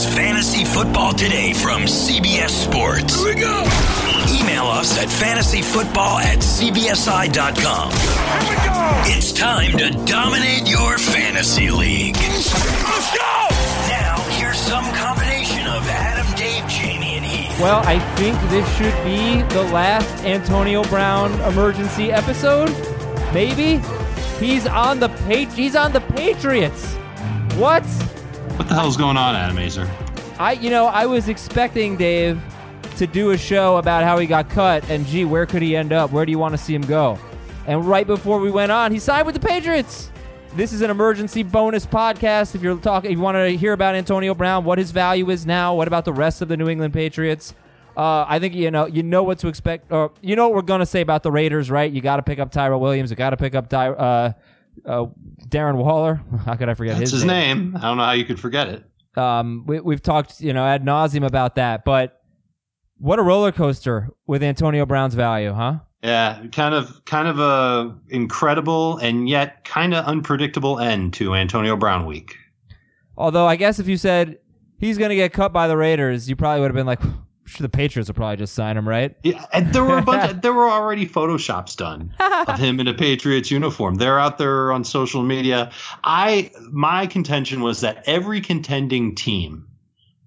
is Fantasy Football Today from CBS Sports. Here we go. Email us at fantasyfootball at cbsi.com. Here we go. It's time to dominate your fantasy league. Let's go. Now, here's some combination of Adam, Dave, Jamie, and Heath. Well, I think this should be the last Antonio Brown emergency episode. Maybe he's on the pa- he's on the Patriots. What? What the hell's going on, Adam Aizer? I you know I was expecting Dave to do a show about how he got cut and gee where could he end up? Where do you want to see him go? And right before we went on, he signed with the Patriots. This is an emergency bonus podcast. If you're talking, if you want to hear about Antonio Brown, what his value is now, what about the rest of the New England Patriots? Uh, I think you know you know what to expect, or you know what we're gonna say about the Raiders, right? You got to pick up Tyrell Williams. You got to pick up Ty, uh, uh, Darren Waller. How could I forget That's his, his name. I don't know how you could forget it. um, we, we've talked, you know, ad nauseum about that, but what a roller coaster with Antonio Brown's value, huh? Yeah, kind of, kind of a incredible and yet kind of unpredictable end to Antonio Brown week. Although I guess if you said he's going to get cut by the Raiders, you probably would have been like, the Patriots will probably just sign him, right? Yeah, and there were a bunch. Of, there were already photoshops done of him in a Patriots uniform. They're out there on social media. I my contention was that every contending team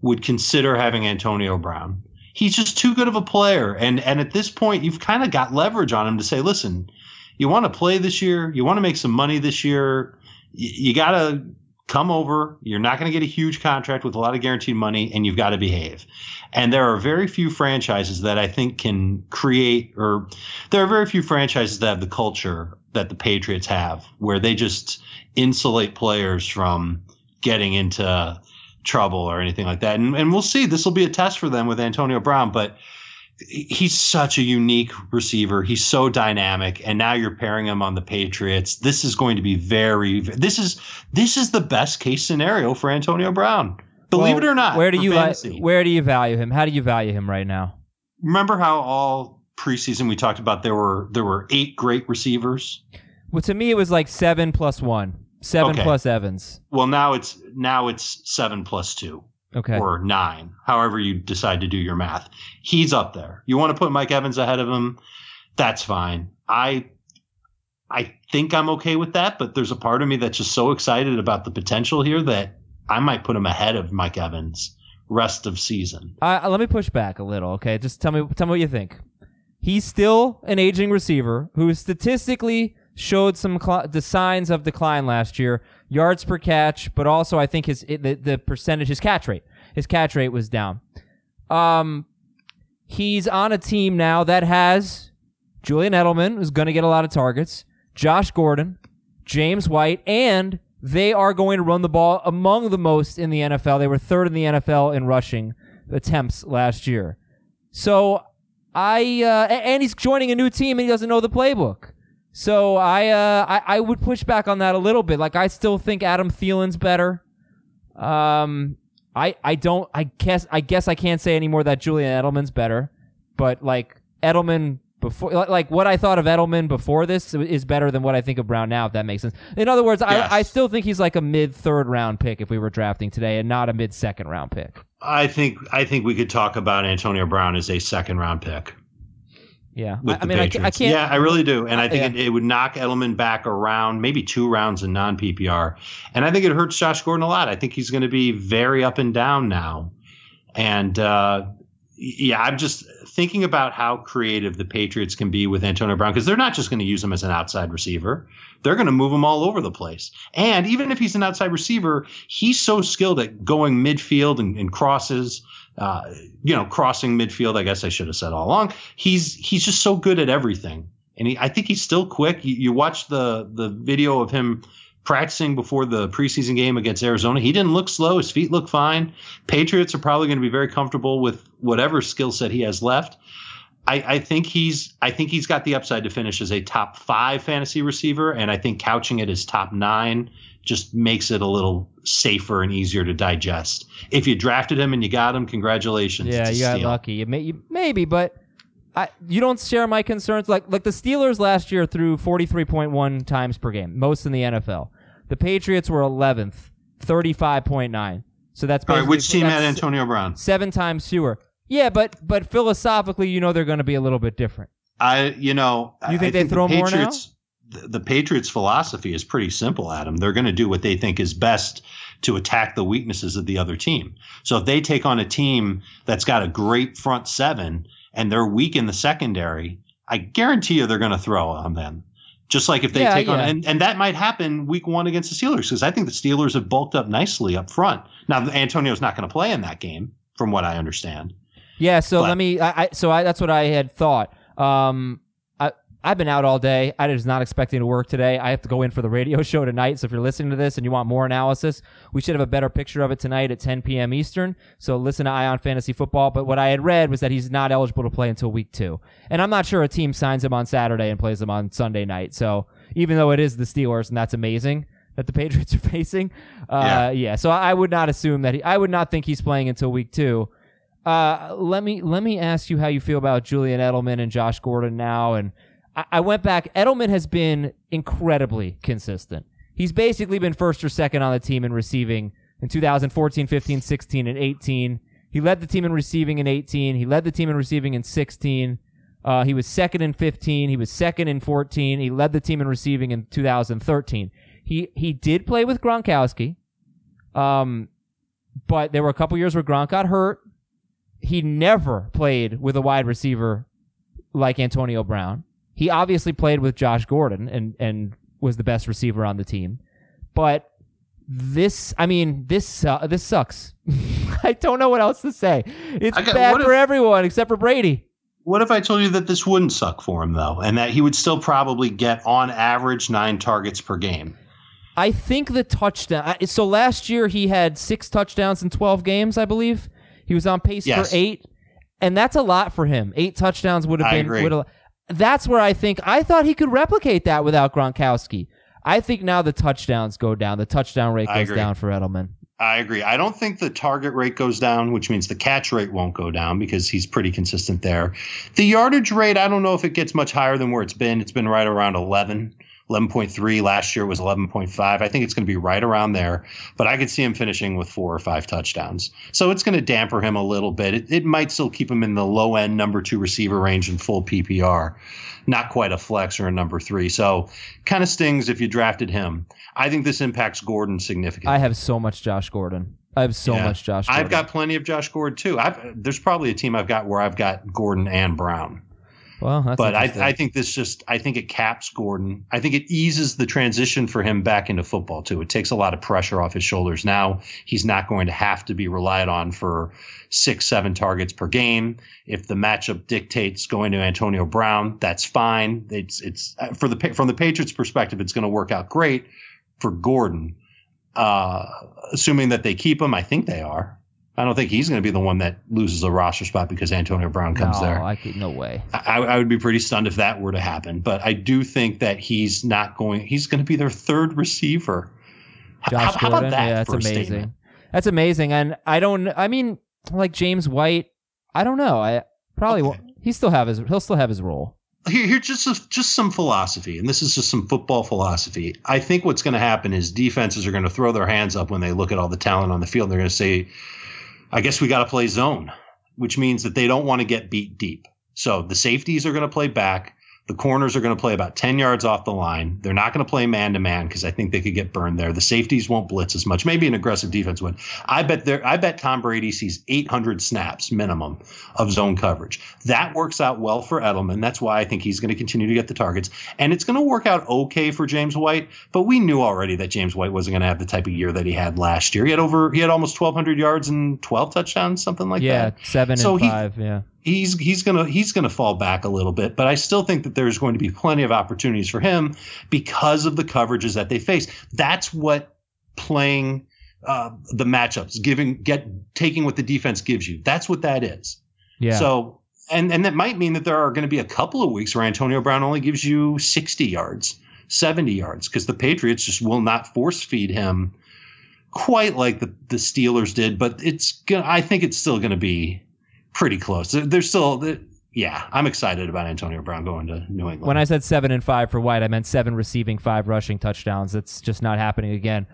would consider having Antonio Brown. He's just too good of a player, and and at this point, you've kind of got leverage on him to say, listen, you want to play this year, you want to make some money this year, you, you got to come over. You're not going to get a huge contract with a lot of guaranteed money, and you've got to behave. And there are very few franchises that I think can create, or there are very few franchises that have the culture that the Patriots have, where they just insulate players from getting into trouble or anything like that. And, and we'll see. This will be a test for them with Antonio Brown, but he's such a unique receiver. He's so dynamic, and now you're pairing him on the Patriots. This is going to be very. This is this is the best case scenario for Antonio Brown. Believe Well, it or not. where do you fantasy. Where do you value him? How do you value him right now? Remember how all preseason we talked about there were there were eight great receivers. Well, to me, it was like seven plus one, seven Okay. plus Evans. Well, now it's now it's seven plus two. Okay. or nine, however you decide to do your math. He's up there. You want to put Mike Evans ahead of him? That's fine. I I think I'm okay with that, but there's a part of me that's just so excited about the potential here that I might put him ahead of Mike Evans rest of season. Uh, let me push back a little, okay? Just tell me, tell me what you think. He's still an aging receiver who statistically showed some cl- the signs of decline last year, yards per catch, but also I think his the, the percentage, his catch rate, his catch rate was down. Um, he's on a team now that has Julian Edelman, who's going to get a lot of targets, Josh Gordon, James White, and they are going to run the ball among the most in the NFL. They were third in the NFL in rushing attempts last year. So I uh, and he's joining a new team and he doesn't know the playbook. So I uh, I, I would push back on that a little bit. Like I still think Adam Thielen's better. Um, I I don't I guess I guess I can't say anymore that Julian Edelman's better, but like Edelman before like, what I thought of Edelman before this is better than what I think of Brown now. If that makes sense. In other words, Yes. I I still think he's like a mid third round pick if we were drafting today, and not a mid second round pick. I think I think we could talk about Antonio Brown as a second round pick. Yeah, with I, I mean I, I can't. Yeah, I really do, and I think Yeah. it, it would knock Edelman back around maybe two rounds in non PPR, and I think it hurts Josh Gordon a lot. I think he's going to be very up and down now, and uh, yeah, I'm just thinking about how creative the Patriots can be with Antonio Brown because they're not just going to use him as an outside receiver; they're going to move him all over the place. And even if he's an outside receiver, he's so skilled at going midfield and, and crosses uh, you know, crossing midfield. I guess I should have said all along. He's he's just so good at everything, and he, I think he's still quick. You, you watch the the video of him practicing before the preseason game against Arizona. He didn't look slow. His feet look fine. Patriots are probably going to be very comfortable with whatever skill set he has left. I, I think he's I think he's got the upside to finish as a top five fantasy receiver, and I think couching it as top nine just makes it a little safer and easier to digest. If you drafted him and you got him, congratulations. Yeah, you got steal. lucky. You may, you, maybe, but I, you don't share my concerns. Like like the Steelers last year threw 43.1 times per game, most in the NFL. The Patriots were 11th, 35.9. So that's All right, which team had Antonio Brown? Seven times fewer. Yeah, but but philosophically, you know they're going to be a little bit different. I, you know, You think I they throw the more now? The, the Patriots' philosophy is pretty simple, Adam. They're going to do what they think is best to attack the weaknesses of the other team. So if they take on a team that's got a great front seven and they're weak in the secondary, I guarantee you they're going to throw on them. Just like if they Yeah, take on, and, and that might happen week one against the Steelers because I think the Steelers have bulked up nicely up front. Now Antonio's not going to play in that game, from what I understand. Yeah, so But- let me. I, I so I, that's what I had thought. Um, I've been out all day. I was not expecting to work today. I have to go in for the radio show tonight. So if you're listening to this and you want more analysis, we should have a better picture of it tonight at 10 p.m. Eastern. So listen to Ion Fantasy Football. But what I had read was that he's not eligible to play until week two, and I'm not sure a team signs him on Saturday and plays him on Sunday night. So even though it is the Steelers and that's amazing that the Patriots are facing, uh, Yeah. yeah. So I would not assume that he. I would not think he's playing until week two. Uh, let me let me ask you how you feel about Julian Edelman and Josh Gordon now. And I, went back. Edelman has been incredibly consistent. He's basically been first or second on the team in receiving in 2014, 15, 16, and 18. He led the team in receiving in 18. He led the team in receiving in 16. Uh, he was second in 15. He was second in 14. He led the team in receiving in 2013. He he did play with Gronkowski, um, but there were a couple years where Gronk got hurt he never played with a wide receiver like Antonio Brown. He obviously played with Josh Gordon and and was the best receiver on the team. But this, I mean, this uh, this sucks. I don't know what else to say. It's got- bad for if- everyone except for Brady. What if I told you that this wouldn't suck for him though, and that he would still probably get on average nine targets per game? I think the touchdown. So last year he had six touchdowns in 12 games, I believe. He was on pace Yes. for eight, and that's a lot for him. Eight touchdowns would have I been. agree. would have- that's where I think I thought he could replicate that without Gronkowski. I think now the touchdowns go down. The touchdown rate goes down for Edelman. I agree. I don't think the target rate goes down, which means the catch rate won't go down because he's pretty consistent there. The yardage rate, I don't know if it gets much higher than where it's been. It's been right around 11, 11.3. Last year was 11.5. I think it's going to be right around there, but I could see him finishing with four or five touchdowns. So it's going to damper him a little bit. It, it might still keep him in the low end number two receiver range in full PPR, not quite a flex or a number three. So kind of stings if you drafted him. I think this impacts Gordon significantly. I have so much Josh Gordon. I have so Yeah. much Josh. Gordon. I've got plenty of Josh Gordon too. I've, there's probably a team I've got where I've got Gordon and Brown, Well, but I. I think this just I think it caps Gordon. I think it eases the transition for him back into football too. It takes a lot of pressure off his shoulders. Now he's not going to have to be relied on for six, seven targets per game. If the matchup dictates going to Antonio Brown, that's fine. It's it's uh, for the from the Patriots' perspective, it's going to work out great for Gordon. Uh, assuming that they keep him, I think they are. I don't think he's going to be the one that loses a roster spot because Antonio Brown comes no, there. I could, no way. I, I would be pretty stunned if that were to happen. But I do think that he's not going. He's going to be their third receiver. Josh how, how about that yeah, that's amazing. statement? That's amazing, and I don't. I mean, like James White. I don't know. I probably Okay. He still have his. He'll still have his role. Here, here, just a, just some philosophy, and this is just some football philosophy. I think what's going to happen is defenses are going to throw their hands up when they look at all the talent on the field. They're going to say, "I guess we got to play zone," which means that they don't want to get beat deep. So the safeties are going to play back. The corners are going to play about 10 yards off the line. They're not going to play man to man because I think they could get burned there. The safeties won't blitz as much. Maybe an aggressive defense would. I bet there I bet Tom Brady sees 800 snaps minimum of zone coverage. That works out well for Edelman. That's why I think he's going to continue to get the targets. And it's going to work out okay for James White, but we knew already that James White wasn't going to have the type of year that he had last year. He had over he had almost 1200 yards and 12 touchdowns, something like that. yeah, seven So and he- five. yeah. He's he's gonna he's gonna fall back a little bit, but I still think that there's going to be plenty of opportunities for him because of the coverages that they face. That's what playing uh, the matchups, giving get taking what the defense gives you. That's what that is. Yeah. So and and that might mean that there are going to be a couple of weeks where Antonio Brown only gives you 60 yards, 70 yards because the Patriots just will not force feed him quite like the the Steelers did, but it's I think it's still going to be pretty close. There- There's still the, yeah, I'm excited about Antonio Brown going to New England. when I said seven and five for White, I meant seven receiving, five rushing touchdowns. That's just not happening again.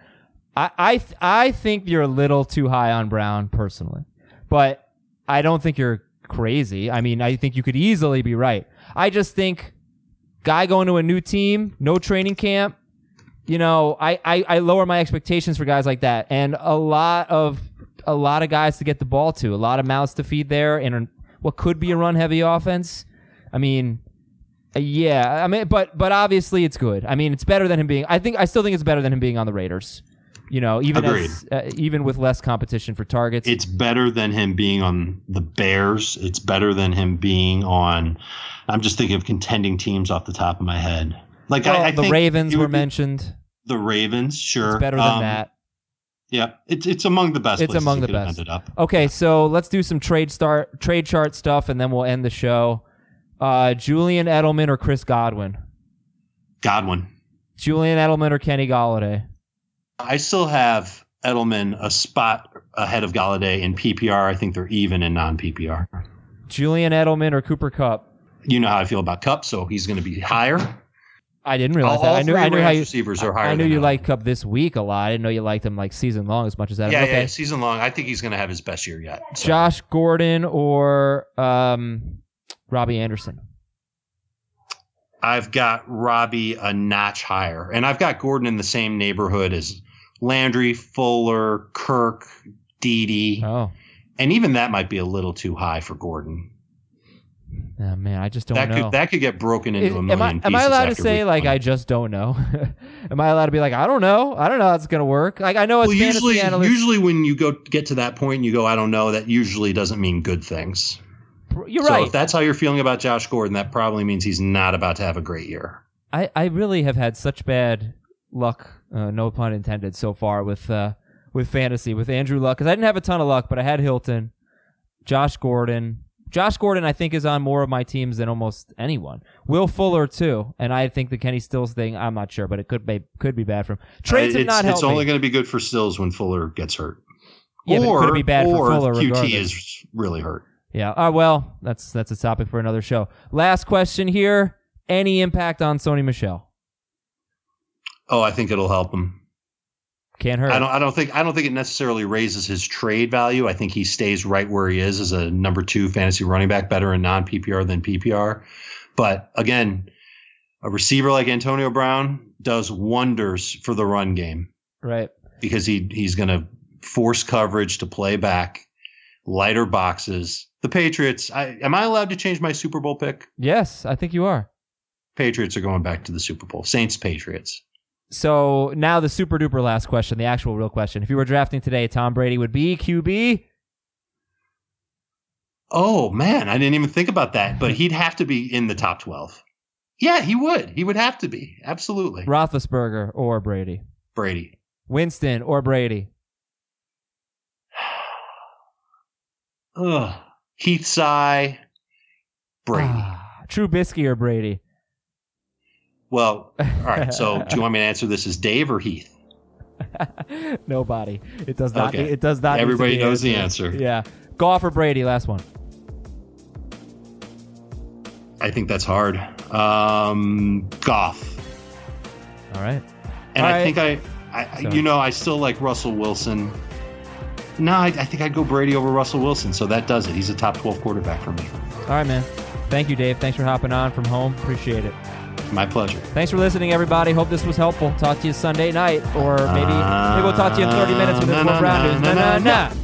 I I th- I think you're a little too high on Brown personally, but I don't think you're crazy. I mean, I think you could easily be right. I just think guy going to a new team, no training camp. You know, I, I, I lower my expectations for guys like that, and a lot of a lot of guys to get the ball to, a lot of mouths to feed there, and what could be a run heavy offense. I mean, uh, yeah, I mean, but but obviously it's good. I mean, it's better than him being. I think I still think it's better than him being on the Raiders. You know, even as, uh, even with less competition for targets, it's better than him being on the Bears. It's better than him being on. I'm just thinking of contending teams off the top of my head. Like well, I, I the Ravens were mentioned. The Ravens, sure, it's better than um, that. Yeah, it's it's among the best. It's among the best. Okay, so let's do some trade start trade chart stuff, and then we'll end the show. Uh, Julian Edelman or Chris Godwin? Godwin. Julian Edelman or Kenny Golladay? I still have Edelman a spot ahead of Golladay in PPR. I think they're even in non PPR. Julian Edelman or Cooper Kupp? You know how I feel about Kupp, so he's going to be higher. I didn't realize all, that. I knew, I knew how you, receivers are higher. I knew you liked Kupp this week a lot. I didn't know you liked him like season long as much as that. Yeah, okay. yeah, season long. I think he's going to have his best year yet. So. Josh Gordon or um, Robbie Anderson. I've got Robbie a notch higher, and I've got Gordon in the same neighborhood as Landry, Fuller, Kirk, Dede. Oh, and even that might be a little too high for Gordon. Oh, man, I just don't that know. Could, that could get broken into a million. Am I, am I allowed to say like I just don't know? am I allowed to be like I don't know? I don't know how it's gonna work. Like I know it's well, usually analyst. usually when you go get to that point, and you go I don't know. That usually doesn't mean good things. You're so right. if that's how you're feeling about Josh Gordon, that probably means he's not about to have a great year. I, I really have had such bad luck, uh, no pun intended, so far with uh, with fantasy with Andrew Luck because I didn't have a ton of luck, but I had Hilton, Josh Gordon. Josh Gordon, I think, is on more of my teams than almost anyone. Will Fuller too, and I think the Kenny Stills thing. I'm not sure, but it could be could be bad for him. Trades uh, have not helped. It's only going to be good for Stills when Fuller gets hurt. Yeah, or, could be bad for Fuller. Coutee regardless. is really hurt. Yeah. Uh, well, that's that's a topic for another show. Last question here: Any impact on Sony Michel? Oh, I think it'll help him. Can't hurt. I don't. I don't think. I don't think it necessarily raises his trade value. I think he stays right where he is as a number two fantasy running back, better in non PPR than PPR. But again, a receiver like Antonio Brown does wonders for the run game. Right. Because he he's going to force coverage to play back, lighter boxes. The Patriots. I, am I allowed to change my Super Bowl pick? Yes, I think you are. Patriots are going back to the Super Bowl. Saints, Patriots. So now the super duper last question, the actual real question. If you were drafting today, Tom Brady would be QB. Oh man, I didn't even think about that. But he'd have to be in the top twelve. Yeah, he would. He would have to be. Absolutely. Roethlisberger or Brady. Brady. Winston or Brady. Ugh. Keith Sy. Brady. Ah, Trubisky or Brady. Well, all right. So, do you want me to answer this as Dave or Heath? Nobody. It does not. Okay. It does not. Everybody knows the answer. Yeah. Goff or Brady. Last one. I think that's hard. Um, Goff. All right. And All I right. think I, I so. you know, I still like Russell Wilson. No, I, I think I'd go Brady over Russell Wilson. So that does it. He's a top 12 quarterback for me. All right, man. Thank you, Dave. Thanks for hopping on from home. Appreciate it. My pleasure. Thanks for listening, everybody. Hope this was helpful. Talk to you Sunday night, or maybe maybe we'll talk to you in 30 minutes with uh, the fourth round. Nah, nah, nah.